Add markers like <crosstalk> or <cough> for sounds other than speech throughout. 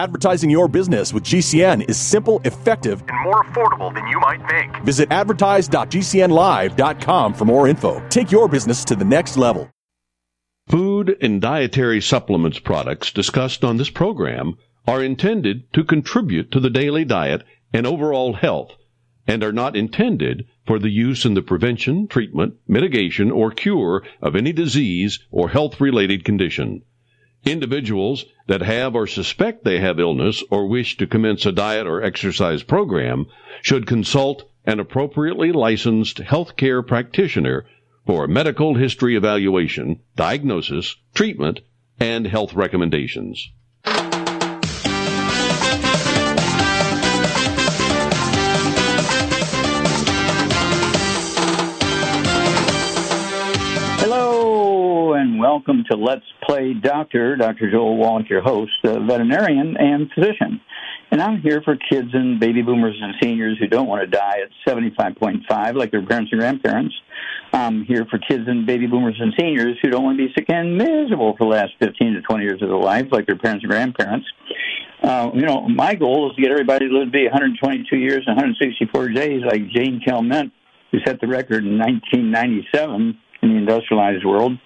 Advertising your business with GCN is simple, effective, and more affordable than you might think. Visit advertise.gcnlive.com for more info. Take your business to the next level. Food and dietary supplements products discussed on this program are intended to contribute to the daily diet and overall health and are not intended for the use in the prevention, treatment, mitigation, or cure of any disease or health related condition. Individuals that have or suspect they have illness or wish to commence a diet or exercise program should consult an appropriately licensed healthcare practitioner for medical history evaluation, diagnosis, treatment, and health recommendations. Welcome to Let's Play Doctor. Dr. Joel Wallach, your host, veterinarian and physician. And I'm here for kids and baby boomers and seniors who don't want to die at 75.5 like their parents and grandparents. I'm here for kids and baby boomers and seniors who don't want to be sick and miserable for the last 15 to 20 years of their life like their parents and grandparents. Uh, you know, my goal is to get everybody to live to be 122 years and 164 days like Jane Calment, who set the record in 1997 in the industrialized world.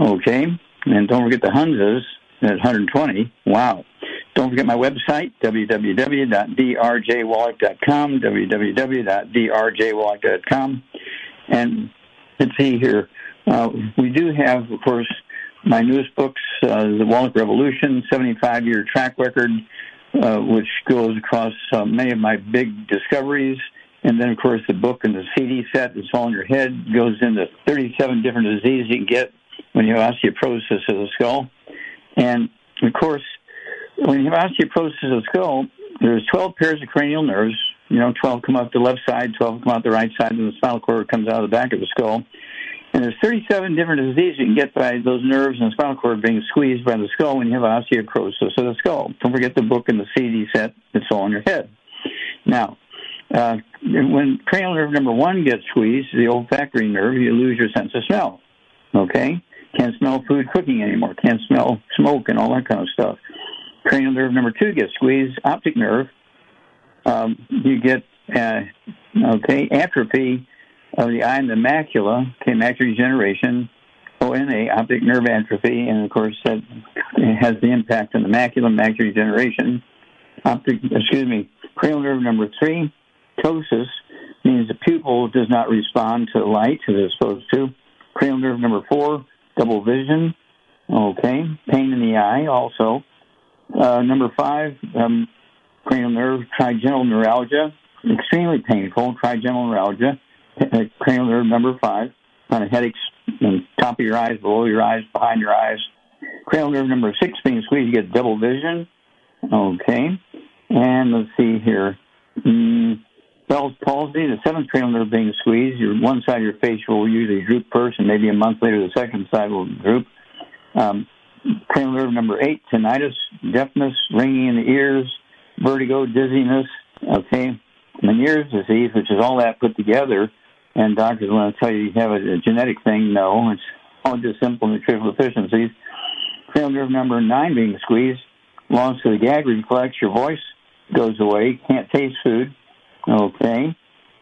Okay. And don't forget the Hunzas at 120. Wow. Don't forget my website, www.drjwallach.com, www.drjwallach.com. And let's see here. Uh, we do have, of course, my newest books, uh, The Wallach Revolution, 75 year track record, uh, which goes across uh, many of my big discoveries. And then, of course, the book and the CD set that's all in your head goes into 37 different diseases you can get when you have osteoporosis of the skull. And of course, when you have osteoporosis of the skull, there's 12 pairs of cranial nerves. You know, 12 come up the left side, 12 come out the right side, and the spinal cord comes out of the back of the skull. And there's 37 different diseases you can get by those nerves and spinal cord being squeezed by the skull when you have osteoporosis of the skull. Don't forget the book and the CD set. It's all in your head. Now, uh, when cranial nerve number one gets squeezed, the olfactory nerve, you lose your sense of smell. Okay? Can't smell food cooking anymore. Can't smell smoke and all that kind of stuff. Cranial nerve number two gets squeezed. Optic nerve. Um, you get uh, okay atrophy of the eye and the macula. Okay, macular degeneration. ONA, optic nerve atrophy, and of course that has the impact on the macula, macular degeneration. Optic, excuse me, cranial nerve number three, ptosis, means the pupil does not respond to light as it's supposed to. Cranial nerve number four, double vision. Okay, pain in the eye also. Uh, number five, um, cranial nerve trigeminal neuralgia, extremely painful. Trigeminal neuralgia, uh, cranial nerve number five, kind of headaches on top of your eyes, below your eyes, behind your eyes. Cranial nerve number six being squeezed, you get double vision. Okay, and let's see here. Mm, Bell's palsy, the seventh cranial nerve being squeezed, your one side of your face will usually droop first, and maybe a month later the second side will droop. Um, cranial nerve number eight, tinnitus, deafness, ringing in the ears, vertigo, dizziness. Okay, Meniere's disease, which is all that put together, and doctors want to tell you you have a, a genetic thing. No, it's all just simple nutritional deficiencies. Cranial nerve number nine being squeezed, loss of the gag reflex, your voice goes away, can't taste food Okay.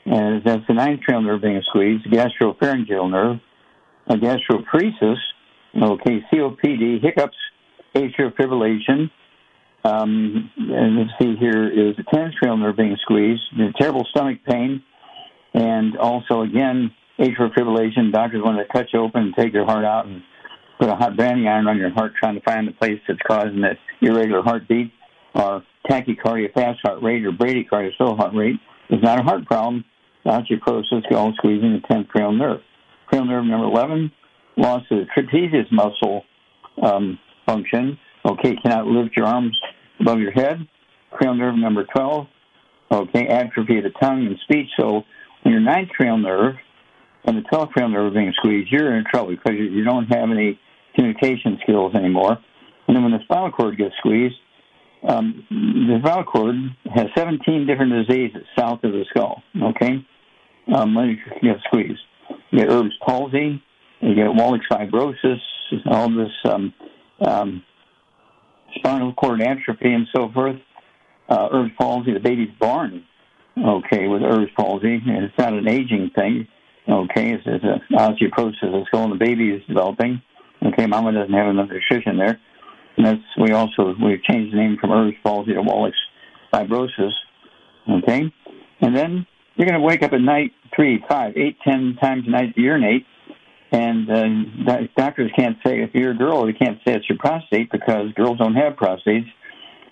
And that's the ninth cranial nerve being squeezed, gastropharyngeal nerve, a gastroparesis, okay, COPD, hiccups, atrial fibrillation. Um, and let's see here is the tenth cranial nerve being squeezed, terrible stomach pain, and also again atrial fibrillation. Doctors want to cut you open and take your heart out and put a hot branding iron on your heart, trying to find the place that's causing that irregular heartbeat, or tachycardia, fast heart rate, or bradycardia, slow heart rate. It's not a heart problem. The Osteoporosis, gall squeezing the 10th cranial nerve. Cranial nerve number 11, loss of the trapezius muscle um, function. Okay, cannot lift your arms above your head. Cranial nerve number 12, okay, atrophy of the tongue and speech. So when your ninth cranial nerve and the 12th cranial nerve are being squeezed, you're in trouble because you don't have any communication skills anymore. And then when the spinal cord gets squeezed, um, the spinal cord has 17 different diseases south of the skull. Okay, um, when you get squeezed, you get Erb's palsy, you get Wallach's fibrosis, all this um, um, spinal cord atrophy and so forth, uh, Erb's palsy, the baby's born, okay, with Erb's palsy, and it's not an aging thing, okay, it's, it's an osteoporosis of the skull, and the baby is developing, okay, mama doesn't have enough nutrition there, and that's, we also, we've changed the name from Erb's palsy to Wallach's fibrosis, okay, and then you're going to wake up at night three, five, eight, ten times a night to urinate, and uh, doctors can't say if you're a girl, they can't say it's your prostate because girls don't have prostates.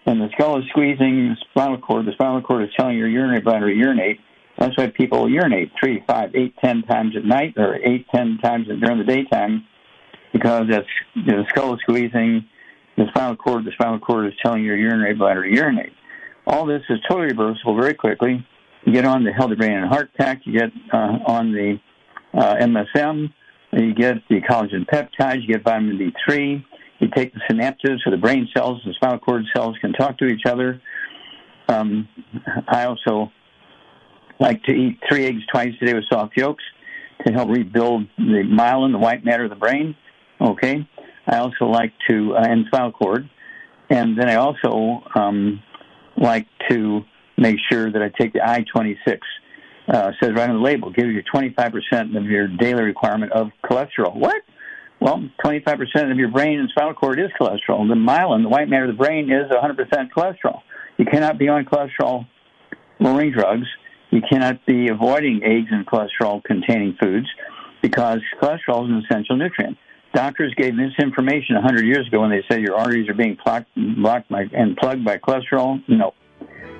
And the skull is squeezing the spinal cord. The spinal cord is telling your urinary bladder to urinate. That's why people urinate three, five, eight, ten times at night, or eight, ten times during the daytime, because that's you know, the skull is squeezing the spinal cord. The spinal cord is telling your urinary bladder to urinate. All this is totally reversible very quickly. You get on the Healthy Brain and Heart Pack. You get uh, on the uh, MSM you get the collagen peptides, you get vitamin D3. You take the synapses, so the brain cells, the spinal cord cells can talk to each other. Um, I also like to eat three eggs twice a day with soft yolks to help rebuild the myelin, the white matter of the brain. Okay. I also like to, uh, and spinal cord. And then I also um, like to make sure that I take the I 26 uh, says right on the label, gives you 25% of your daily requirement of cholesterol. What? Well, 25% of your brain and spinal cord is cholesterol. The myelin, the white matter of the brain, is 100% cholesterol. You cannot be on cholesterol lowering drugs. You cannot be avoiding eggs and cholesterol containing foods because cholesterol is an essential nutrient. Doctors gave misinformation 100 years ago when they said your arteries are being blocked, blocked by, and plugged by cholesterol. No.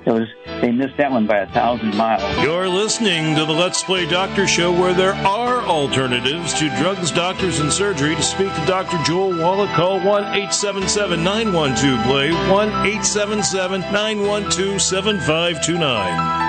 It was, they missed that one by a thousand miles. You're listening to the Let's Play Doctor show where there are alternatives to drugs, doctors, and surgery. To speak to Dr. Joel Wallach, call 1 877 912 PLAY, 1 877 912 7529.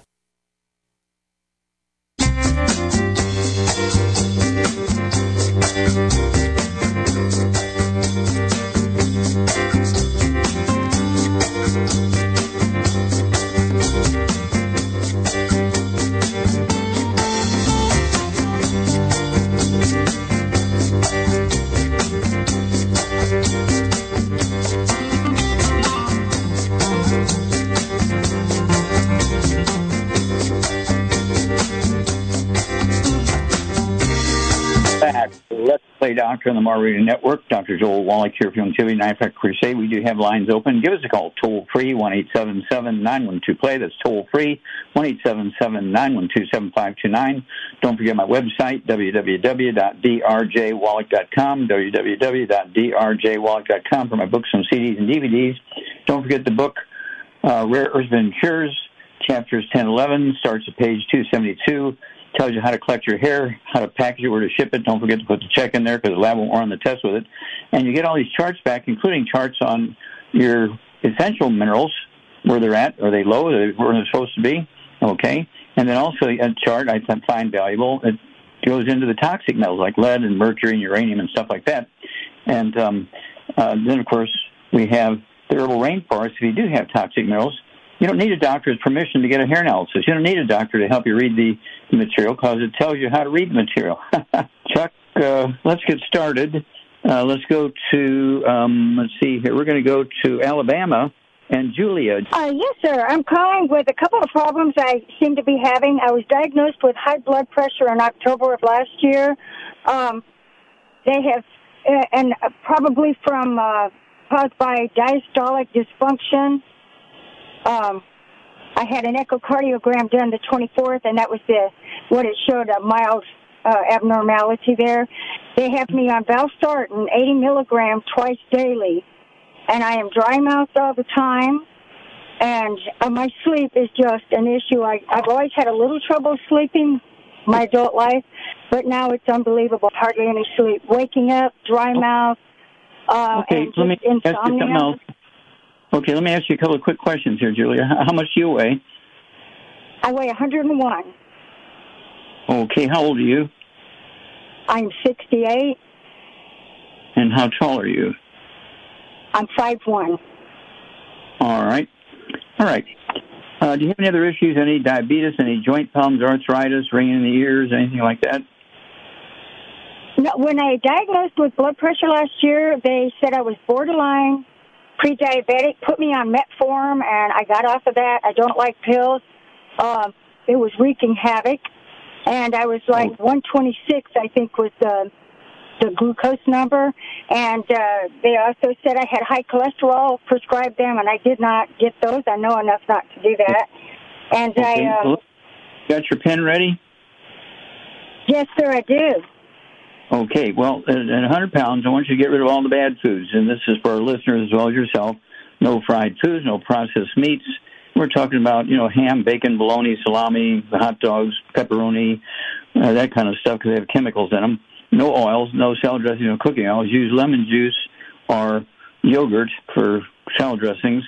Let's play Doctor on the Mar Network. Dr. Joel Wallach here from Activity Knife at Crusade. We do have lines open. Give us a call, toll free, 1 912 play. That's toll free, 1 Don't forget my website, www.drjwallach.com, www.drjwallach.com for my books and CDs and DVDs. Don't forget the book, uh, Rare Earths and Cures, chapters 10 11, starts at page 272 tells you how to collect your hair, how to package it, where to ship it. Don't forget to put the check in there because the lab won't run the test with it. And you get all these charts back, including charts on your essential minerals, where they're at. Are they low? Are they where they're supposed to be? Okay. And then also a chart I find valuable. It goes into the toxic metals like lead and mercury and uranium and stuff like that. And um, uh, then, of course, we have the herbal rainforest. If you do have toxic minerals, you don't need a doctor's permission to get a hair analysis. You don't need a doctor to help you read the material because it tells you how to read the material. <laughs> Chuck, uh, let's get started. Uh, let's go to, um, let's see here. We're going to go to Alabama. And Julia. Uh, yes, sir. I'm calling with a couple of problems I seem to be having. I was diagnosed with high blood pressure in October of last year. Um, they have, uh, and probably from uh, caused by diastolic dysfunction. Um, I had an echocardiogram done the 24th, and that was the what it showed a mild uh, abnormality there. They have me on Valsartan, 80 milligram twice daily, and I am dry mouthed all the time. And uh, my sleep is just an issue. I, I've always had a little trouble sleeping my adult life, but now it's unbelievable. Hardly any sleep. Waking up, dry mouth, uh, okay, and let me insomnia. ask you something else. Okay, let me ask you a couple of quick questions here, Julia. How much do you weigh? I weigh 101. Okay, how old are you? I'm 68. And how tall are you? I'm 5'1. All right. All right. Uh, do you have any other issues? Any diabetes, any joint problems, arthritis, ringing in the ears, anything like that? No, when I diagnosed with blood pressure last year, they said I was borderline pre-diabetic, put me on metformin, and I got off of that. I don't like pills. Um, it was wreaking havoc, and I was like 126, I think, was the the glucose number. And uh, they also said I had high cholesterol. Prescribed them, and I did not get those. I know enough not to do that. And Okay. I, um, got your pen ready? yes, sir, I do. Okay, well, at at 100 pounds, I want you to get rid of all the bad foods, and this is for our listeners as well as yourself. No fried foods, no processed meats. We're talking about, you know, ham, bacon, bologna, salami, hot dogs, pepperoni, uh, that kind of stuff because they have chemicals in them. No oils, no salad dressing, no cooking oils. Use lemon juice or yogurt for salad dressings.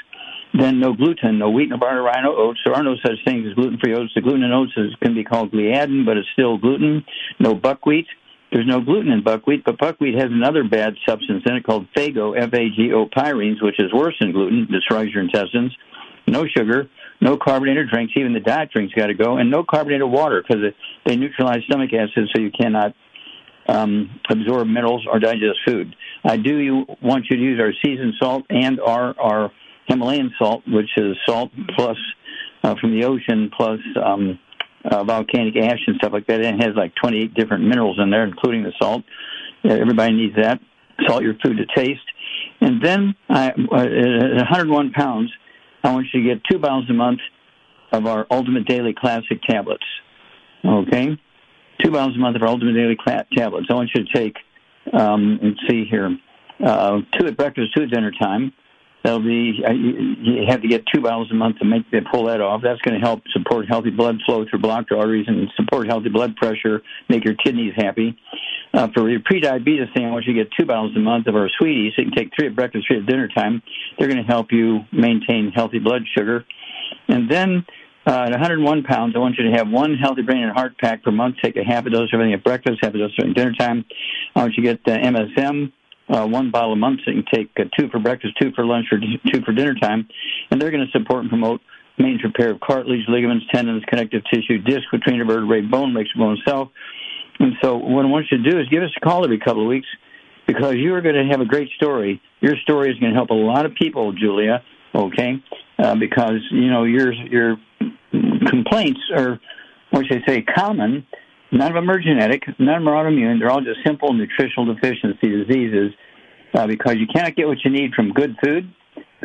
Then no gluten, no wheat, no barley, rye, no oats. There are no such things as gluten-free oats. The gluten in oats is, can be called gliadin, but it's still gluten. No buckwheat. There's no gluten in buckwheat, but buckwheat has another bad substance in it called phago, F-A-G-O pyrines, which is worse than gluten, destroys your intestines. No sugar, no carbonated drinks, even the diet drinks got to go, and no carbonated water because they neutralize stomach acid, so you cannot um, absorb minerals or digest food. I do want you to use our seasoned salt and our, our Himalayan salt, which is salt plus uh, from the ocean plus um, uh, volcanic ash and stuff like that. It has like 28 different minerals in there, including the salt. Everybody needs that. Salt your food to taste. And then I, uh, at 101 pounds, I want you to get two bottles a month of our Ultimate Daily Classic tablets. Okay? Two bottles a month of our Ultimate Daily Cla- tablets. I want you to take, um, let's see here, uh, two at breakfast, two at dinner time. That'll be uh, you, have to get two bottles a month to make to pull that off. That's going to help support healthy blood flow through blocked arteries and support healthy blood pressure, make your kidneys happy. Uh, for your pre-diabetes want you get two bottles a month of our Sweet Eze. So you can take three at breakfast, three at dinner time. They're going to help you maintain healthy blood sugar. And then uh, at 101 pounds, I want you to have one healthy brain and heart pack per month. Take a half a dose of everything at breakfast, half a dose at dinner time. I want you to get uh, MSM uh, one bottle a month. So you can take uh, two for breakfast, two for lunch, or two for dinner time, and they're going to support and promote maintenance repair of cartilage, ligaments, tendons, connective tissue, disc between the vertebrae, bone makes bone itself. And so, what I want you to do is give us a call every couple of weeks because you are going to have a great story. Your story is going to help a lot of people, Julia. Okay, uh, because you know your your complaints are, what should I say, common none of them are genetic, none of them are autoimmune. They're all just simple nutritional deficiency diseases uh, because you cannot get what you need from good food.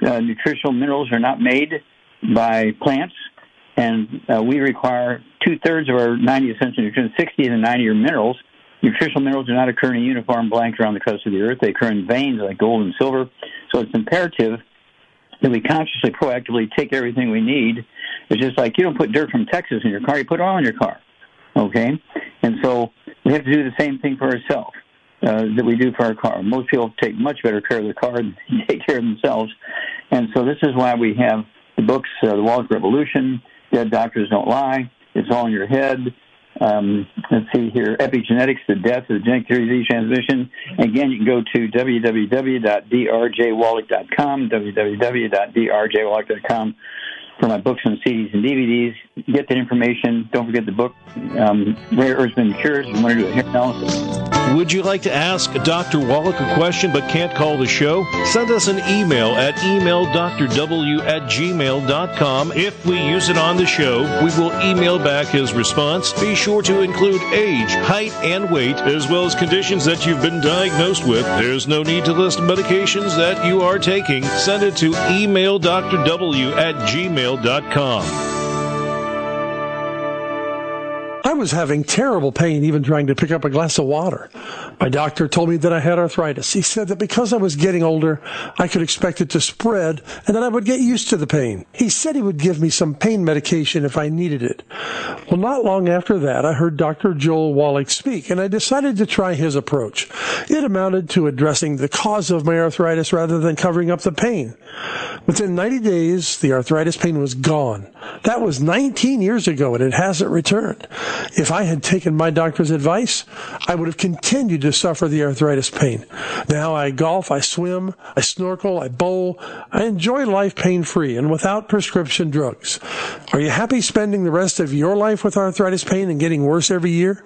Uh, nutritional minerals are not made by plants, and uh, we require two thirds of our 90 essential nutrients, 60 to 90 are minerals. Nutritional minerals do not occur in a uniform blanket around the crust of the earth. They occur in veins like gold and silver. So it's imperative that we consciously, proactively take everything we need. It's just like you don't put dirt from Texas in your car, you put oil in your car. Okay? And so we have to do the same thing for ourselves uh, that we do for our car. Most people take much better care of their car <laughs> than they take care of themselves. And so this is why we have the books, uh, The Wallach Revolution, Dead Doctors Don't Lie, It's All in Your Head, um, let's see here, epigenetics, the death of the genetic disease transmission. Again, you can go to www.drjwallach.com, www.drjwallach.com for my books and CDs and DVDs. Get that information. Don't forget the book, um, Rare Earths Cures. You want to do a hair analysis. Would you like to ask Dr. Wallach a question but can't call the show? Send us an email at emaildrw at gmail.com. If we use it on the show, we will email back his response. Be sure to include age, height, and weight, as well as conditions that you've been diagnosed with. There's no need to list medications that you are taking. Send it to emaildrw at gmail.com. I was having terrible pain even trying to pick up a glass of water. My doctor told me that I had arthritis. He said that because I was getting older, I could expect it to spread and that I would get used to the pain. He said he would give me some pain medication if I needed it. Well, not long after that, I heard Dr. Joel Wallach speak and I decided to try his approach. It amounted to addressing the cause of my arthritis rather than covering up the pain. Within 90 days, the arthritis pain was gone. That was 19 years ago and it hasn't returned. If I had taken my doctor's advice, I would have continued to suffer the arthritis pain. Now I golf, I swim, I snorkel, I bowl. I enjoy life pain free and without prescription drugs. Are you happy spending the rest of your life with arthritis pain and getting worse every year?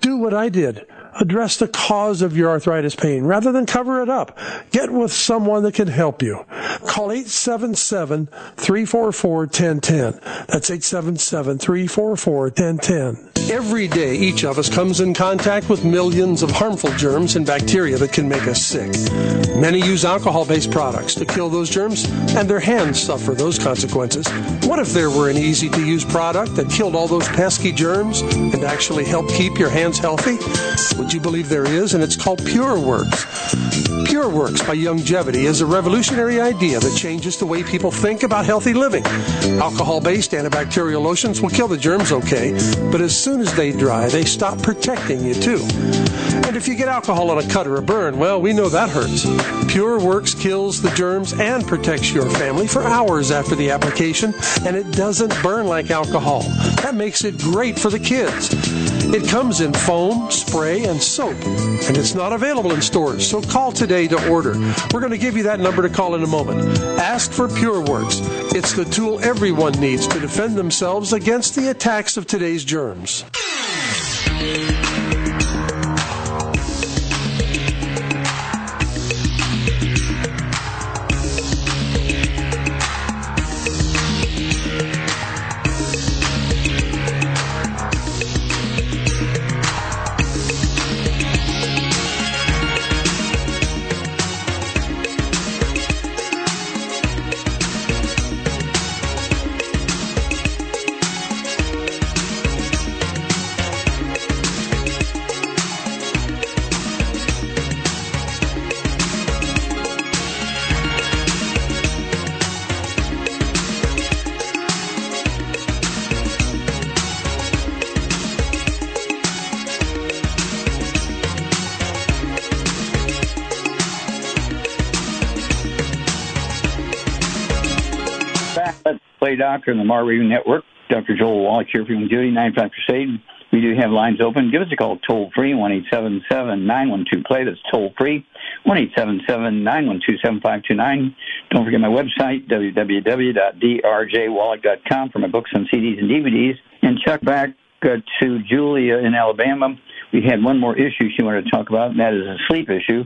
Do what I did address the cause of your arthritis pain rather than cover it up. Get with someone that can help you. Call 877-344-1010. That's 877-344-1010. Every day, each of us comes in contact with millions of harmful germs and bacteria that can make us sick. Many use alcohol-based products to kill those germs, and their hands suffer those consequences. What if there were an easy-to-use product that killed all those pesky germs and actually helped keep your hands healthy? Would you believe there is? And it's called Pure Works. Pure Works by Youngevity is a revolutionary idea that changes the way people think about healthy living. Alcohol-based antibacterial lotions will kill the germs okay, but as soon as they dry, they stop protecting you too. And if you get alcohol on a cut or a burn, well, we know that hurts. Pure Works kills the germs and protects your family for hours after the application, and it doesn't burn like alcohol. That makes it great for the kids. It comes in foam, spray, and soap, and it's not available in stores, so call today to order. We're going to give you that number to call in a moment. Ask for Pure Works. It's the tool everyone needs to defend themselves against the attacks of today's germs. Doctor and the Mar Radio Network. Dr. Joel Wallach here for Duty, 95 Crusade. We do have lines open. Give us a call toll free, 1 877 912 play. That's toll free, 1 877 912 7529. Don't forget my website, www.drjwallach.com for my books and CDs and DVDs. And check back uh, to Julia in Alabama. We had one more issue she wanted to talk about, and that is a sleep issue.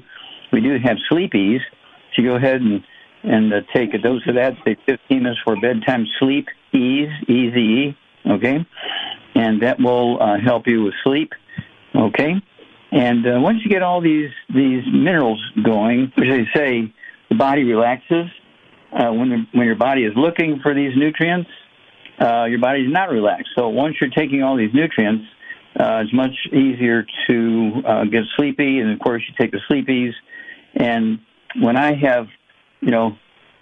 We do have Sleep Eze. So go ahead and and uh, take a dose of that. Say 15 minutes for bedtime Sleep Eze, easy, okay? and that will uh, help you with sleep. Okay, and uh, once you get all these these minerals going, which they say the body relaxes uh, when the, when your body is looking for these nutrients. Uh, your body's not relaxed. So once you're taking all these nutrients, uh, it's much easier to uh, get sleepy, and of course you take the Sleep Eze. And when I have, you know,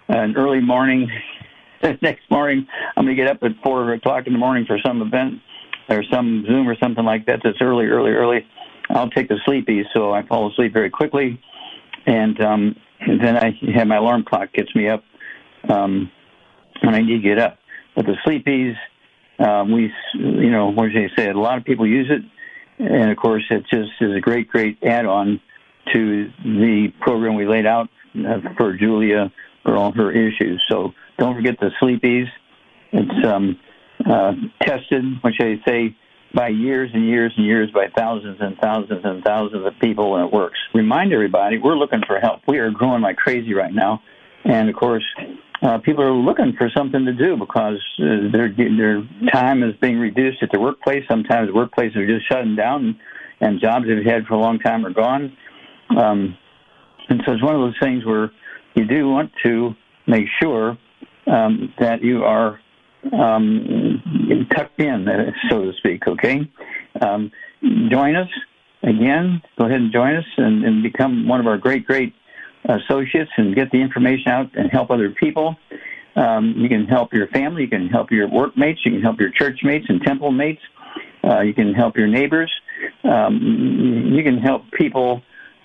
an early morning, <laughs> next morning I'm going to get up at four o'clock in the morning for some event or some Zoom or something like that. That's early, early, early. I'll take the Sleep Eze, so I fall asleep very quickly, and, um, and then I have my alarm clock gets me up um, when I need to get up. But the Sleep Eze, um, we, you know, what did they say? A lot of people use it, and of course, it just is a great, great add-on to the program we laid out uh, for Julia for all her issues. So don't forget the Sleep Eze. It's um, uh, tested, which I say by years and years and years by thousands and thousands and thousands of people, and it works. Remind everybody, we're looking for help. We are growing like crazy right now, and of course, uh, people are looking for something to do because uh, their their time is being reduced at the workplace. Sometimes workplaces are just shutting down, and jobs they've had for a long time are gone. Um, and so it's one of those things where you do want to make sure um, that you are um, tucked in, so to speak. Okay, um, join us again. Go ahead and join us and, and become one of our great, great associates and get the information out and help other people. Um, you can help your family. You can help your workmates. You can help your church mates and temple mates. Uh, you can help your neighbors. Um, you can help people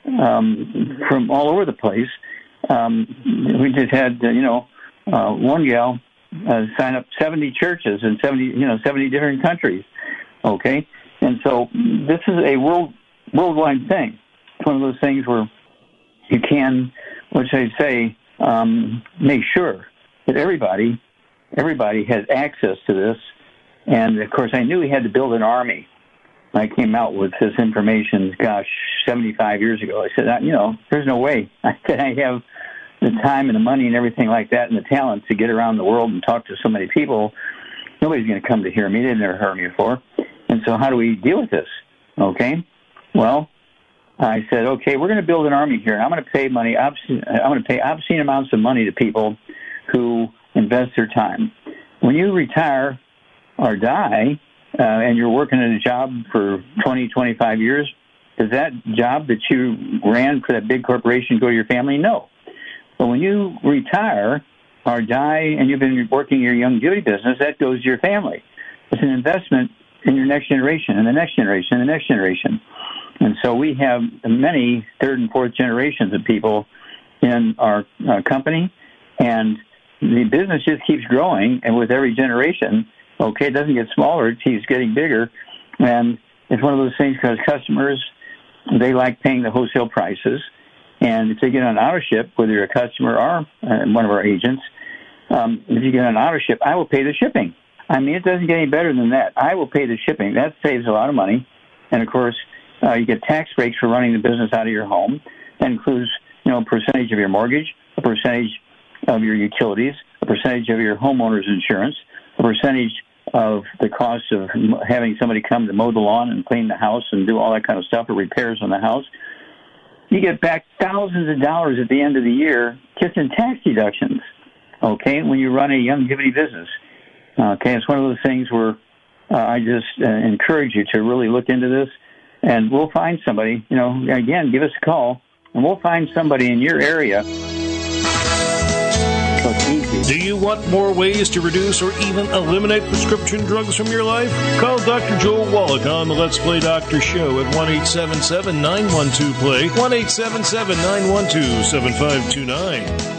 um, from all over the place. Um, we just had, uh, you know, uh, one gal uh, sign up 70 churches in 70, you know, 70 different countries. Okay, and so this is a world worldwide thing. It's one of those things where you can, which I say, um, make sure that everybody, everybody has access to this. And of course, I knew we had to build an army. I came out with this information, gosh, 75 years ago. I said, you know, there's no way. <laughs> I said, I have the time and the money and everything like that and the talent to get around the world and talk to so many people. Nobody's going to come to hear me. They've never heard me before. And so, how do we deal with this? Okay. Well, I said, okay, we're going to build an army here. I'm going to pay money. Obscene, I'm going to pay obscene amounts of money to people who invest their time. When you retire or die, uh, and you're working at a job for 20, 25 years, does that job that you ran for that big corporation go to your family? No. But when you retire or die and you've been working your young longevity business, that goes to your family. It's an investment in your next generation and the next generation and the next generation. And so we have many third and fourth generations of people in our uh, company, and the business just keeps growing. And with every generation, okay, it doesn't get smaller; it keeps getting bigger. And it's one of those things because customers they like paying the wholesale prices, and if they get on auto ship, whether you're a customer or uh, one of our agents, um, if you get on auto ship, I will pay the shipping. I mean, it doesn't get any better than that. I will pay the shipping. That saves a lot of money, and of course uh, you get tax breaks for running the business out of your home. That includes, you know, a percentage of your mortgage, a percentage of your utilities, a percentage of your homeowner's insurance, a percentage of the cost of having somebody come to mow the lawn and clean the house and do all that kind of stuff or repairs on the house. You get back thousands of dollars at the end of the year just in tax deductions. Okay, when you run a Youngevity business. Okay, it's one of those things where uh, I just uh, encourage you to really look into this and we'll find somebody. You know, again, give us a call, and we'll find somebody in your area. Do you want more ways to reduce or even eliminate prescription drugs from your life? Call Dr. Joel Wallach on the Let's Play Doctor Show at 1 877 912 Play, 1 877 912 7529.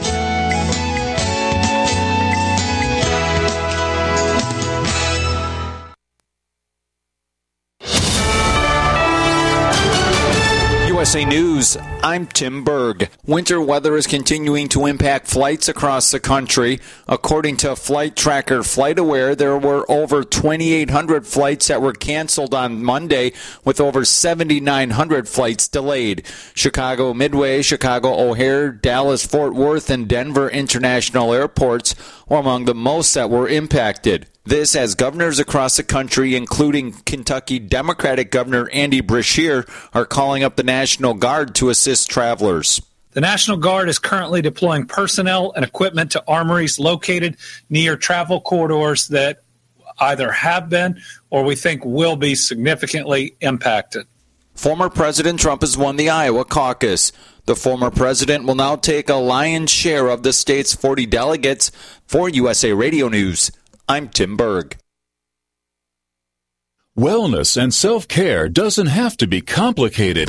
USA News, I'm Tim Berg. Winter weather is continuing to impact flights across the country. According to flight tracker FlightAware, there were over 2,800 flights that were canceled on Monday, with over 7,900 flights delayed. Chicago Midway, Chicago O'Hare, Dallas Fort Worth, and Denver International airports were among the most that were impacted. This as governors across the country, including Kentucky Democratic Governor Andy Beshear, are calling up the National Guard to assist travelers. The National Guard is currently deploying personnel and equipment to armories located near travel corridors that either have been or we think will be significantly impacted. Former President Trump has won the Iowa caucus. The former president will now take a lion's share of the state's 40 delegates. For USA Radio News, I'm Tim Berg. Wellness and self care doesn't have to be complicated.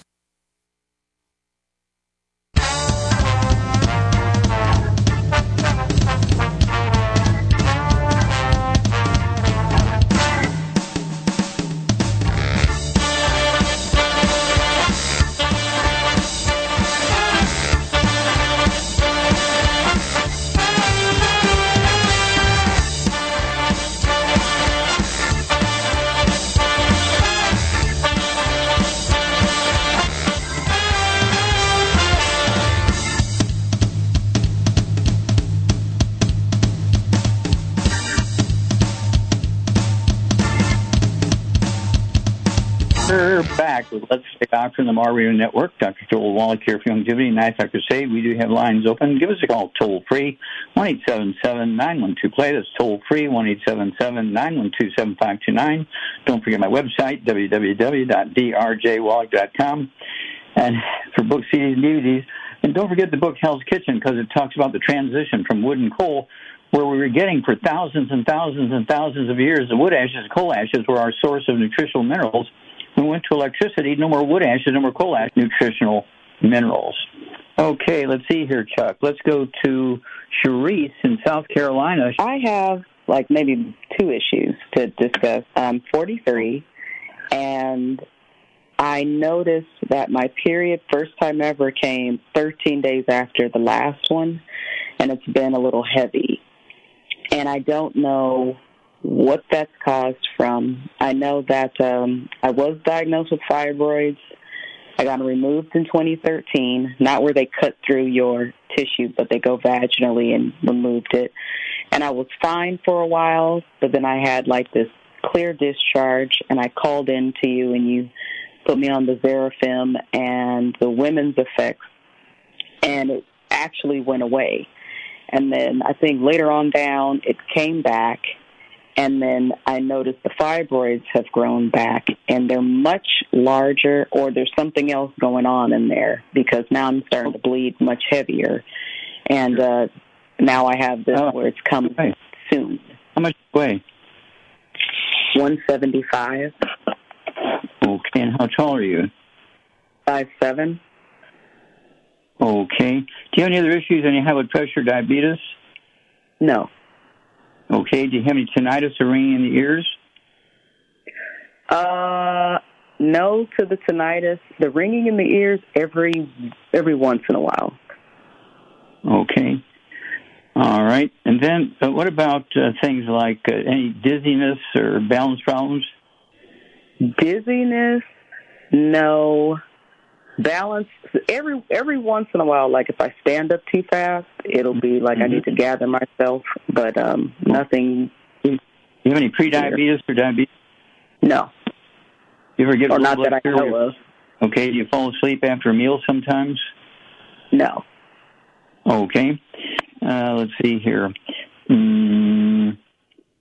We're back with Let's Doctor on the Mar Network. Dr. Joel Wallach here for Youngevity. Nice Dr. Say we do have lines open. Give us a call toll free, 1 877 912 play. That's toll free, 1 877 912 7529. Don't forget my website, www.drjwallach.com. And for books, CDs, and DVDs. And don't forget the book Hell's Kitchen because it talks about the transition from wood and coal where we were getting for thousands and thousands and thousands of years the wood ashes, coal ashes were our source of nutritional minerals we went to electricity, no more wood ashes, no more coal ash, nutritional minerals. Okay, let's see here, Chuck. Let's go to Sharice in South Carolina. I have like maybe two issues to discuss. I'm 43, and I noticed that my period first time ever came 13 days after the last one, and it's been a little heavy. And I don't know what that's caused from. I know that um, I was diagnosed with fibroids. I got removed in 2013, not where they cut through your tissue, but they go vaginally and removed it. And I was fine for a while, but then I had like this clear discharge, and I called in to you, and you put me on the Xarafem and the women's effects, and it actually went away. And then I think later on down, it came back, and then I noticed the fibroids have grown back and they're much larger or there's something else going on in there because now I'm starting to bleed much heavier. And uh now I have this Oh. where it's coming Right. soon. How much weigh? 175. Okay, and how tall are you? Five seven. Okay. Do you have any other issues? Any high blood pressure, diabetes? No. Okay. Do you have any tinnitus or ringing in the ears? Uh, no to the tinnitus. The ringing in the ears every every once in a while. Okay. All right. And then uh, what about uh, things like uh, any dizziness or balance problems? Dizziness, no. Balance every every once in a while. Like if I stand up too fast, it'll be like I need to gather myself. But um, nothing. You have any pre-diabetes or diabetes? No. You ever get Or not that I know of. Okay. Do you fall asleep after a meal sometimes? No. Okay. Uh, let's see here. Mm,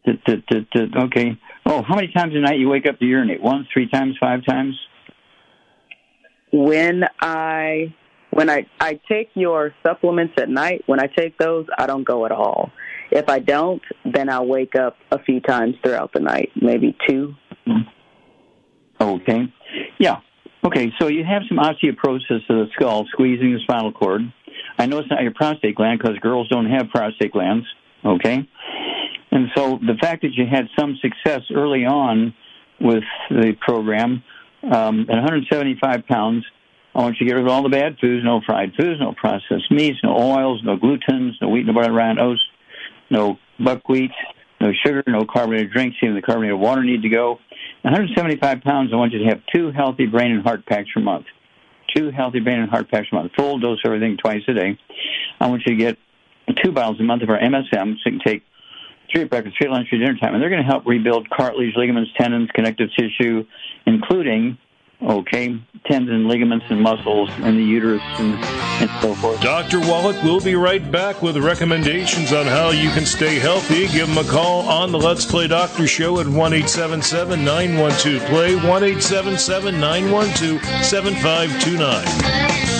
okay. Oh, how many times a night you wake up to urinate? Once, three times, five times? When I when I I take your supplements at night, when I take those, I don't go at all. If I don't, then I'll wake up a few times throughout the night, maybe two. Okay. Yeah. Okay, so you have some osteoporosis of the skull, squeezing the spinal cord. I know it's not your prostate gland because girls don't have prostate glands. Okay. And so the fact that you had some success early on with the program, um, at 175 pounds, I want you to get rid of all the bad foods, no fried foods, no processed meats, no oils, no glutens, no wheat, no butter, rye, oats, no buckwheat, no sugar, no carbonated drinks, even the carbonated water need to go. 175 pounds, I want you to have two healthy brain and heart packs per month. Two healthy brain and heart packs per month. Full dose of everything twice a day. I want you to get two bottles a month of our MSM so you can take three at breakfast, three at lunch, at dinner time. And they're going to help rebuild cartilage, ligaments, tendons, connective tissue, including, okay, tendon, ligaments, and muscles and the uterus and, and so forth. Dr. Wallach will be right back with recommendations on how you can stay healthy. Give him a call on the Let's Play Doctor Show at 1 877 912 Play, 1 877 912 7529.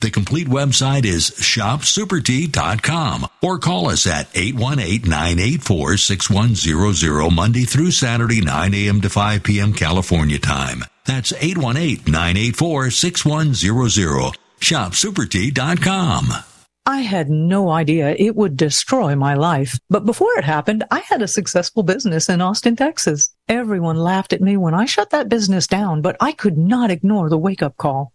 The complete website is shopsupertea.com or call us at 818-984-6100 Monday through Saturday 9 a.m. to 5 p.m. California time. That's 818-984-6100. ShopSuperTea.com. I had no idea it would destroy my life. But before it happened, I had a successful business in Austin, Texas. Everyone laughed at me when I shut that business down, but I could not ignore the wake up call.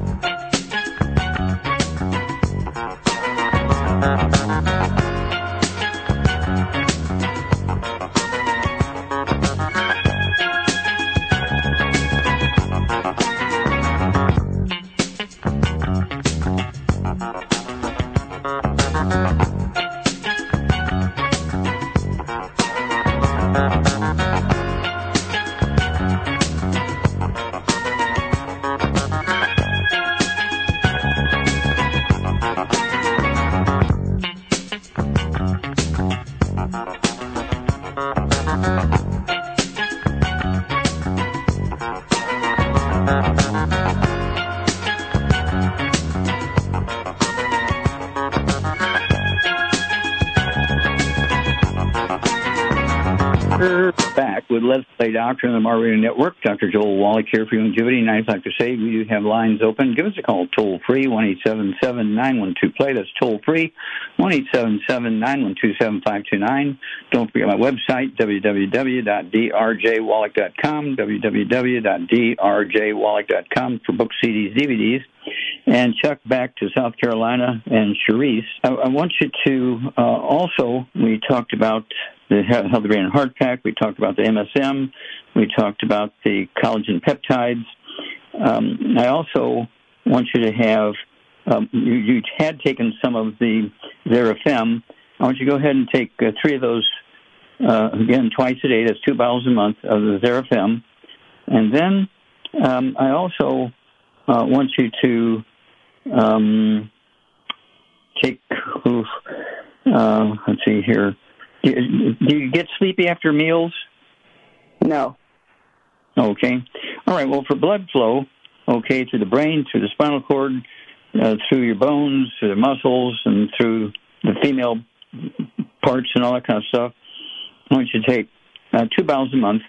with Doctor on the Mar Network. Dr. Joel Wallach here for Youngevity. And I'd like to say we do have lines open. Give us a call toll free, 1 877 912 play. That's toll free, 1 877 912 7529. Don't forget my website, www.drjwallach.com, www.drjwallach.com for books, CDs, DVDs. And Chuck, back to South Carolina and Cherise. I, I want you to uh, also, we talked about the Healthy Brain and Heart Pack, we talked about the MSM, we talked about the collagen peptides. Um, I also want you to have, um, you, you had taken some of the Xerafem. I want you to go ahead and take uh, three of those, uh, again, twice a day. That's two bottles a month of the Xerafem. And then um, I also uh, want you to um, take. Uh, let's see here. Do, you get sleepy after meals? No. Okay. All right. Well, for blood flow, okay, through the brain, through the spinal cord, uh, through your bones, through the muscles, and through the female parts and all that kind of stuff, I want you to take uh, two bottles a month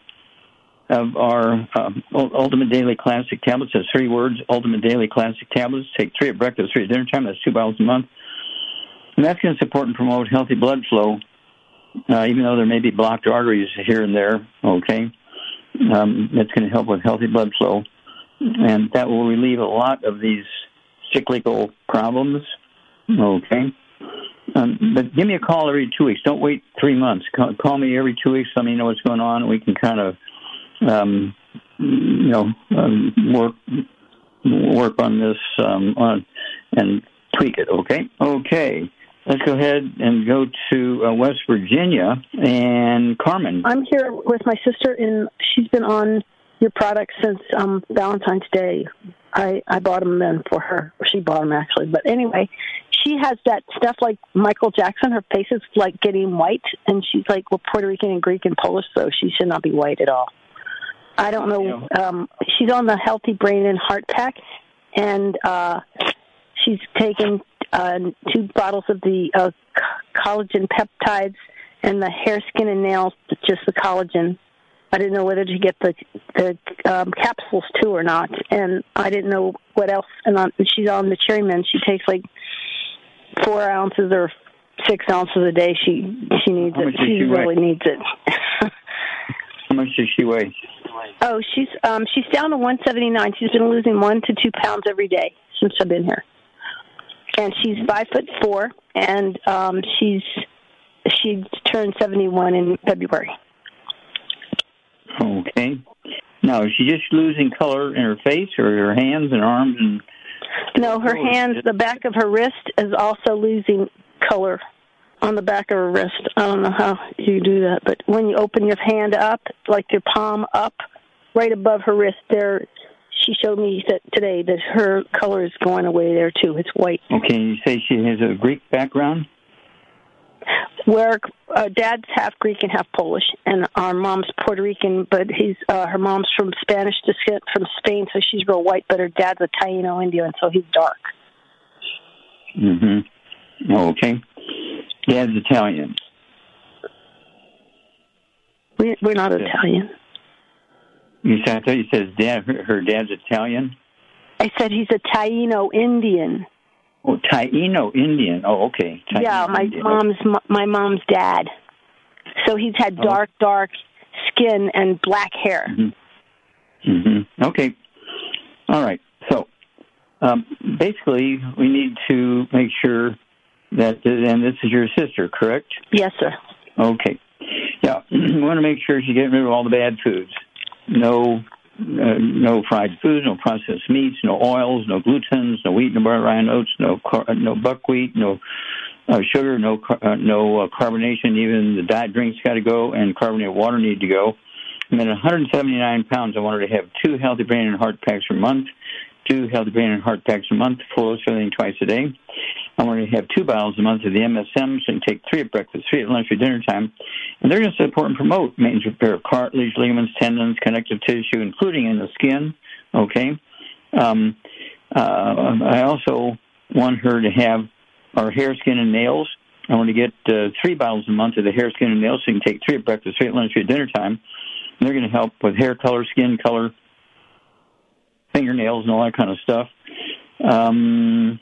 of our uh, Ultimate Daily Classic tablets. That's three words, Ultimate Daily Classic tablets. Take three at breakfast, three at dinner time. That's two bottles a month. And that's going to support and promote healthy blood flow, uh, even though there may be blocked arteries here and there, okay? Um, that's going to help with healthy blood flow. And that will relieve a lot of these cyclical problems, okay? Um, but give me a call every two weeks. Don't wait three months. Call, call me every two weeks. Let me know what's going on. We can kind of um, you know, um, work work on this um, on and tweak it. Okay, okay. Let's go ahead and go to uh, West Virginia and Carmen. I'm here with my sister, and she's been on your products since um, Valentine's Day. I I bought them then for her. She bought them actually, but anyway, she has that stuff like Michael Jackson. Her face is like getting white, and she's like well Puerto Rican and Greek and Polish, so she should not be white at all. I don't know. Um, she's on the Healthy Brain and Heart Pack, and uh, she's taken uh, two bottles of the uh, collagen peptides and the hair, skin, and nails, just the collagen. I didn't know whether to get the the um, capsules too or not, and I didn't know what else. And on, she's on the Cherryman. She takes like four ounces or six ounces a day. She she needs it. She she really weigh? needs it. How much does she weigh? Oh, she's um she's down to 179. She's been losing one to two pounds every day since I've been here, and she's five foot four, and um she's she turned 71 in February. Okay. Now, is she just losing color in her face or her hands and arms and No, her hands, the back of her wrist is also losing color on the back of her wrist. I don't know how you do that, but when you open your hand up, like your palm up, right above her wrist, there, she showed me that today that her color is going away there too. It's white. Okay, you say she has a Greek background? Where uh, dad's half Greek and half Polish, and our mom's Puerto Rican, but he's uh, her mom's from Spanish descent from Spain, so she's real white. But her dad's a Taino Indian, so he's dark. Mm-hmm. Oh, okay. Dad's Italian. We, we're not Italian. You said, I thought you said his dad, her, her dad's Italian? I said he's a Taino Indian. Oh, Taino Indian. Oh, okay. Taino yeah, my Indian. mom's my mom's dad. So he's had Oh. dark, dark skin and black hair. Mm-hmm. Okay. All right. So, um, basically, we need to make sure that, and this is your sister, correct? Yes, sir. Okay. Yeah, <clears throat> we want to make sure she's getting rid of all the bad foods. No, uh, no fried foods, no processed meats, no oils, no glutens, no wheat, no brown rye oats, no car- uh, no buckwheat, no uh, sugar, no car- uh, no uh, carbonation. Even the diet drinks got to go, and carbonated water need to go. And then 179 pounds. I wanted to have two healthy brain and heart packs per month, two healthy brain and heart packs a month, full everything twice a day. I want to have two bottles a month of the MSM, so can take three at breakfast, three at lunch, or dinner time. And they're going to support and promote maintenance repair of cartilage, ligaments, tendons, connective tissue, including in the skin. Okay. Um, uh, I also want her to have our hair, skin, and nails. I want to get uh, three bottles a month of the hair, skin, and nails. So you can take three at breakfast, three at lunch, three at dinner time. And they're going to help with hair color, skin color, fingernails, and all that kind of stuff. Um,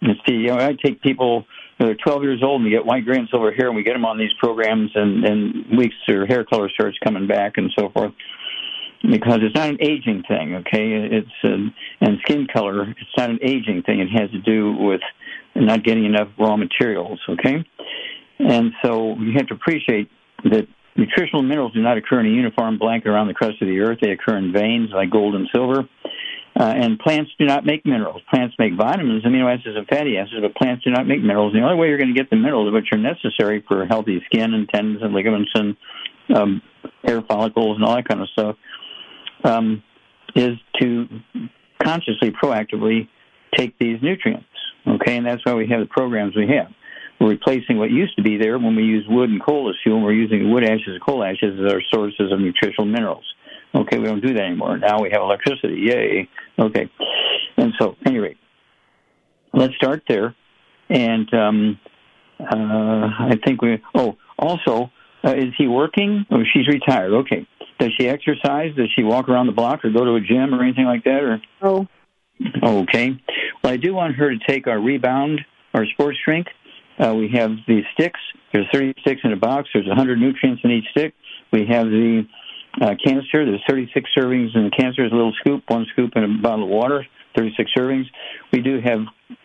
let's see. You know, I take people that are 12 years old and they get white, gray, and silver hair, and we get them on these programs, and and weeks their hair color starts coming back and so forth. Because it's not an aging thing, okay? It's uh, and skin color. It's not an aging thing. It has to do with not getting enough raw materials, okay? And so you have to appreciate that nutritional minerals do not occur in a uniform blanket around the crust of the earth. They occur in veins like gold and silver. Uh, and plants do not make minerals. Plants make vitamins, amino acids, and fatty acids, but plants do not make minerals. The only way you're going to get the minerals which are necessary for healthy skin and tendons and ligaments and um, hair follicles and all that kind of stuff um, is to consciously, proactively take these nutrients. Okay, and that's why we have the programs we have. We're replacing what used to be there when we used wood and coal as fuel. We're using wood ashes and coal ashes as our sources of nutritional minerals. Okay, we don't do that anymore. Now we have electricity. Yay. Okay. And so, anyway, let's start there. And um, uh, I think we. Oh, also, uh, is he working? Oh, she's retired. Okay. Does she exercise? Does she walk around the block or go to a gym or anything like that? Or oh, okay. Well, I do want her to take our rebound, our sports drink. Uh, we have these sticks. There's 30 sticks in a box. There's 100 nutrients in each stick. We have the uh, canister. There's 36 servings in the canister. A little scoop, one scoop in a bottle of water, 36 servings. We do have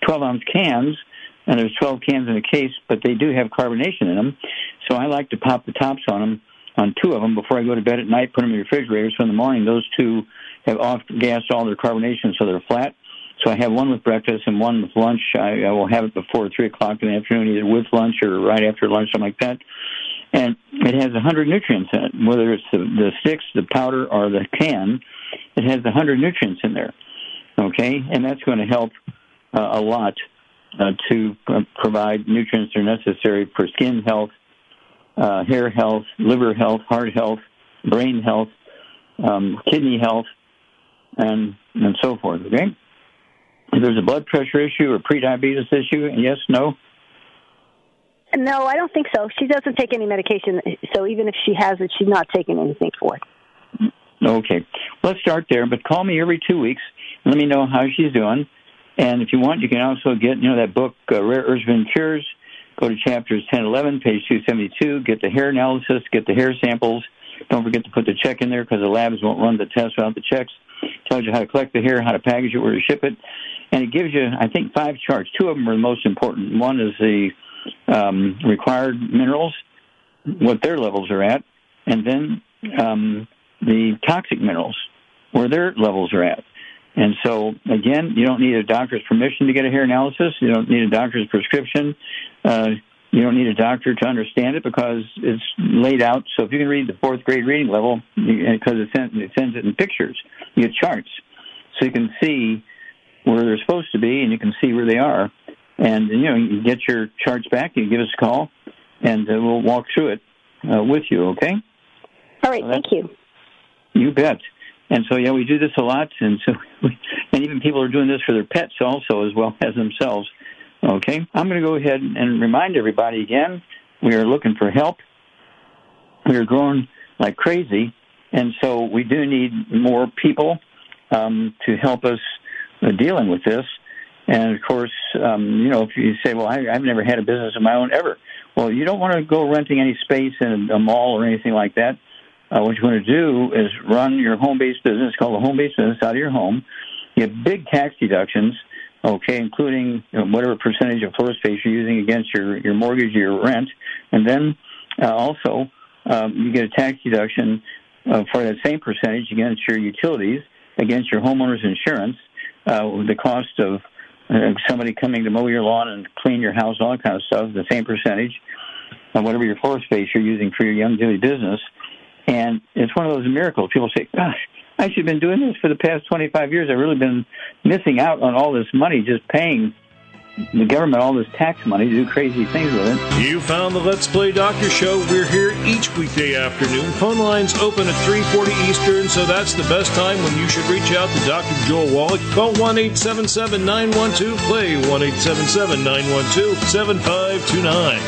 12 ounce cans, and there's 12 cans in a case, but they do have carbonation in them. So I like to pop the tops on them, on two of them, before I go to bed at night, put them in the refrigerator. So in the morning, those two have off gassed all their carbonation, so they're flat. So I have one with breakfast and one with lunch. I, I will have it before three o'clock in the afternoon, either with lunch or right after lunch, something like that and it has a hundred nutrients in it. Whether it's the, the sticks, the powder, or the can, it has a hundred nutrients in there. Okay, and that's going to help uh, a lot uh, to uh, provide nutrients that are necessary for skin health, uh, hair health, liver health, heart health, brain health, um, kidney health, and and so forth. Okay. If there's a blood pressure issue or prediabetes issue, yes, no. No, I don't think so. She doesn't take any medication, so even if she has it, she's not taking anything for it. Okay. Let's start there, but call me every two weeks let me know how she's doing. And if you want, you can also get, you know, that book, uh, Rare Earths Cures. Go to chapters 10, 11, page 272. Get the hair analysis, get the hair samples. Don't forget to put the check in there because the labs won't run the test without the checks. Tells you how to collect the hair, how to package it, where to ship it. And it gives you, I think, five charts. Two of them are the most important. One is the um, required minerals, what their levels are at, and then um, the toxic minerals, where their levels are at. And so, again, you don't need a doctor's permission to get a hair analysis. You don't need a doctor's prescription. Uh, you don't need a doctor to understand it because it's laid out. So if you can read the fourth grade reading level, because it, sends, it sends it in pictures, you get charts. So you can see where they're supposed to be and you can see where they are. And you know, you get your charts back. You give us a call, and uh, we'll walk through it uh, with you. Okay. All right. thank you. You bet. And so, yeah, we do this a lot, and so, we, <laughs> and even people are doing this for their pets also, as well as themselves. Okay, I'm going to go ahead and remind everybody again. We are looking for help. We are growing like crazy, and so we do need more people um, to help us uh, dealing with this. And of course, um, you know, if you say, well, I, I've never had a business of my own ever. Well, you don't want to go renting any space in a mall or anything like that. Uh, what you want to do is run your home-based business, called a home-based business, out of your home. You have big tax deductions, okay, including you know, whatever percentage of floor space you're using against your, your mortgage or your rent. And then uh, also, um, you get a tax deduction uh, for that same percentage against your utilities, against your homeowner's insurance, uh, the cost of somebody coming to mow your lawn and clean your house, all that kind of stuff, the same percentage, and whatever your floor space you're using for your Youngevity business. And it's one of those miracles. People say, gosh, I should have been doing this for the past 25 years. I've really been missing out on all this money just paying the government all this tax money to do crazy things with it. You found the Let's Play Doctor Show. We're here each weekday afternoon. Phone lines open at 3:40 Eastern, so that's the best time when you should reach out to Dr. Joel Wallach. Call 1-877-912-PLAY, 1-877-912-7529.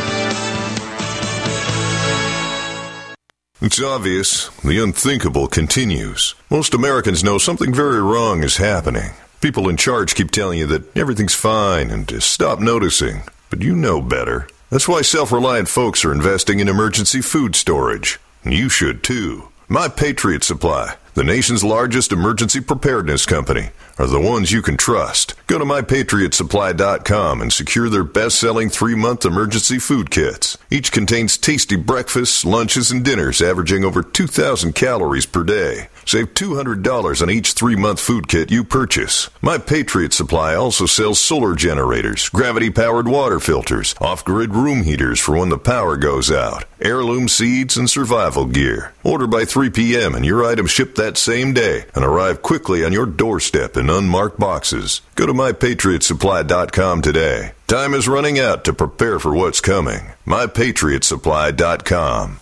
It's obvious. The unthinkable continues. Most Americans know something very wrong is happening. People in charge keep telling you that everything's fine and to stop noticing. But you know better. That's why self reliant folks are investing in emergency food storage. And you should too. My Patriot Supply, the nation's largest emergency preparedness company, are the ones you can trust. Go to mypatriotsupply.com and secure their best selling three month emergency food kits. Each contains tasty breakfasts, lunches, and dinners averaging over 2,000 calories per day. Save $200 on each three month food kit you purchase. My Patriot Supply also sells solar generators, gravity powered water filters, off grid room heaters for when the power goes out, heirloom seeds, and survival gear. Order by 3 p.m. and your items ship that same day and arrive quickly on your doorstep in unmarked boxes. Go to mypatriotsupply.com today. Time is running out to prepare for what's coming. mypatriotsupply.com.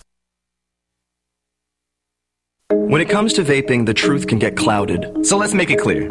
When it comes to vaping, the truth can get clouded. So let's make it clear.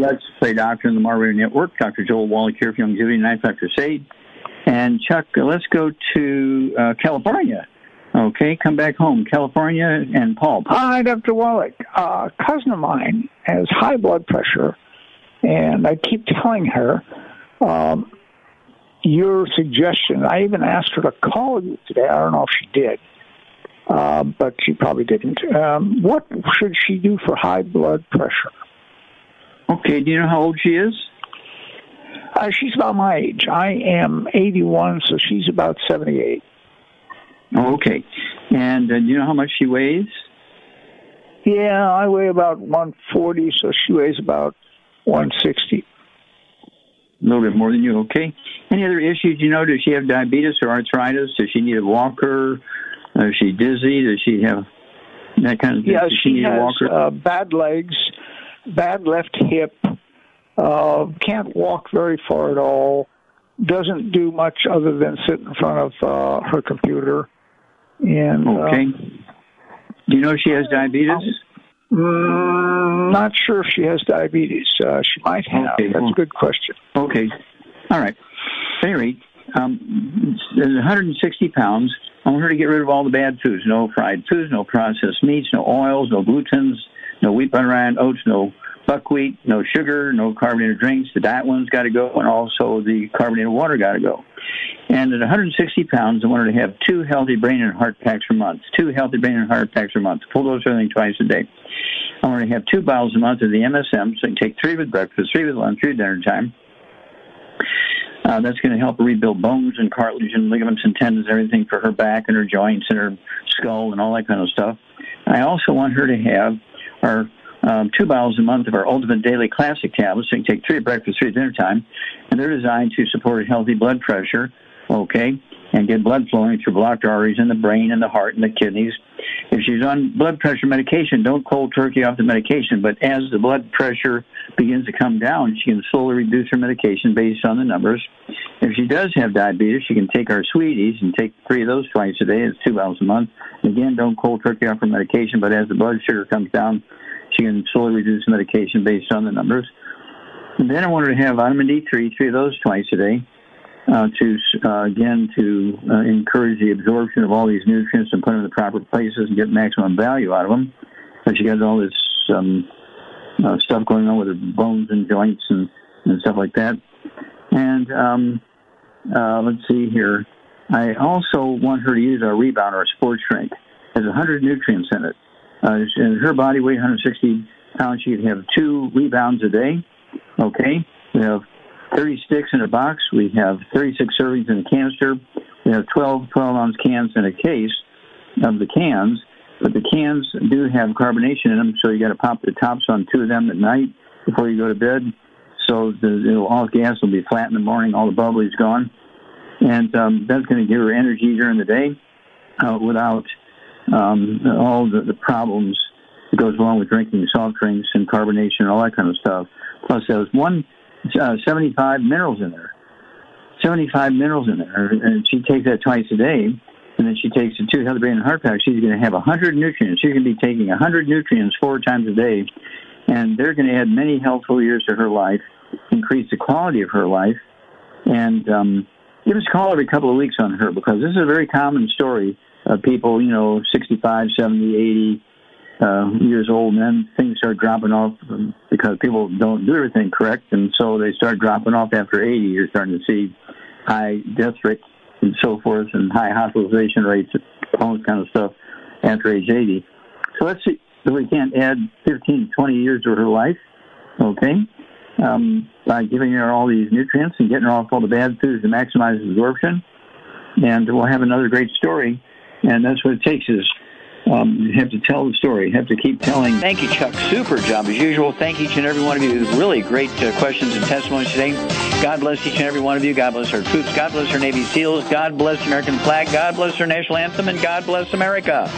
Let's Play Doctor in the Marbury Network. Dr. Joel Wallach here from Youngevity, Ninth Dr. Sade. And Chuck, let's go to uh, California. Okay, come back home. California and Paul. Hi, Dr. Wallach. A cousin of mine has high blood pressure, and I keep telling her um, your suggestion. I even asked her to call you today. I don't know if she did, uh, but she probably didn't. Um, what should she do for high blood pressure? Okay, do you know how old she is? Uh, she's about my age. I am 81, so she's about 78. Oh, okay. And uh, do you know how much she weighs? Yeah, I weigh about 140, so she weighs about 160. A little bit more than you, okay. Any other issues you know? Does she have diabetes or arthritis? Does she need a walker? Uh, is she dizzy? Does she have that kind of thing? Yeah, Does she, need a has walker? uh, bad legs, bad left hip, uh, can't walk very far at all, doesn't do much other than sit in front of uh, her computer. And uh, Okay. Do you know if she has diabetes? Mm, not sure if she has diabetes. Uh, she might have. Okay, That's a good question. Okay. All right. At any rate, um, there's 160 pounds. I want her to get rid of all the bad foods. No fried foods, no processed meats, no oils, no glutens, no wheat, butter, iron, oats, no buckwheat, no sugar, no carbonated drinks. The diet one's got to go, and also the carbonated water got to go. And at 160 pounds, I want her to have two healthy brain and heart packs per month. Two healthy brain and heart packs per month. Full dose everything twice a day. I want to have two bottles a month of the MSM, so you can take three with breakfast, three with lunch, three dinner time. Uh, that's going to help rebuild bones and cartilage and ligaments and tendons, everything for her back and her joints and her skull and all that kind of stuff. I also want her to have our um, two bottles a month of our Ultimate Daily Classic tablets. So you can take three at breakfast, three at dinner time, and they're designed to support healthy blood pressure. Okay, and get blood flowing through blocked arteries in the brain and the heart and the kidneys. If she's on blood pressure medication, don't cold turkey off the medication. But as the blood pressure begins to come down, she can slowly reduce her medication based on the numbers. If she does have diabetes, she can take our Sweet Eze and take three of those twice a day. It's two bottles a month. Again, don't cold turkey off her medication, but as the blood sugar comes down, she can slowly reduce medication based on the numbers. And then I want her to have vitamin D3, three of those twice a day, uh, to uh, again to uh, encourage the absorption of all these nutrients and put them in the proper places and get maximum value out of them. But she got all this um, uh, stuff going on with her bones and joints and, and stuff like that. And um, uh, let's see here. I also want her to use a rebound or a sports drink. It has 100 nutrients in it. Uh, and her body weight 160 pounds. She'd have two rebounds a day. Okay. We have 30 sticks in a box. We have 36 servings in a canister. We have 12 12 ounce cans in a case of the cans. But the cans do have carbonation in them, so you got to pop the tops on two of them at night before you go to bed. So the all the gas will be flat in the morning. All the bubbly's gone, and um, that's going to give her energy during the day uh, without um, all the, the problems that goes along with drinking soft drinks and carbonation and all that kind of stuff. Plus, there's one uh, 75 minerals in there. 75 minerals in there, and she takes that twice a day. And then she takes the two healthy brain and heart pack, she's going to have 100 nutrients. She's going to be taking 100 nutrients four times a day, and they're going to add many healthful years to her life, increase the quality of her life, and um, give us a call every couple of weeks on her because this is a very common story of people, you know, 65, 70, 80 uh, years old, and then things start dropping off because people don't do everything correct, and so they start dropping off after 80. You're starting to see high death rates and so forth, and high hospitalization rates, all this kind of stuff after age 80. So let's see if we can't add 15, 20 years to her life, okay, um, by giving her all these nutrients and getting her off all the bad foods to maximize absorption. And we'll have another great story. And that's what it takes is um, you have to tell the story. You have to keep telling. Thank you, Chuck. Super job as usual. Thank each and every one of you. Really great uh, questions and testimonies today. God bless each and every one of you. God bless our troops. God bless our Navy SEALs. God bless the American flag. God bless our national anthem. And God bless America.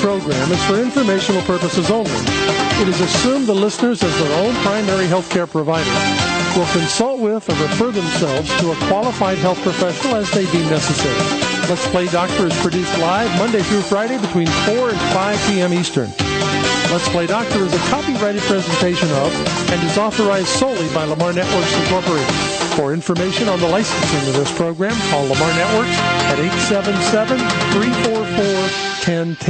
Program is for informational purposes only. It is assumed the listeners, as their own primary health care provider, will consult with or refer themselves to a qualified health professional as they deem necessary. Let's Play Doctor is produced live Monday through Friday between 4 and 5 p.m. Eastern. Let's Play Doctor is a copyrighted presentation of and is authorized solely by Lamar Networks Incorporated. For information on the licensing of this program, call Lamar Networks at 877 344 1010.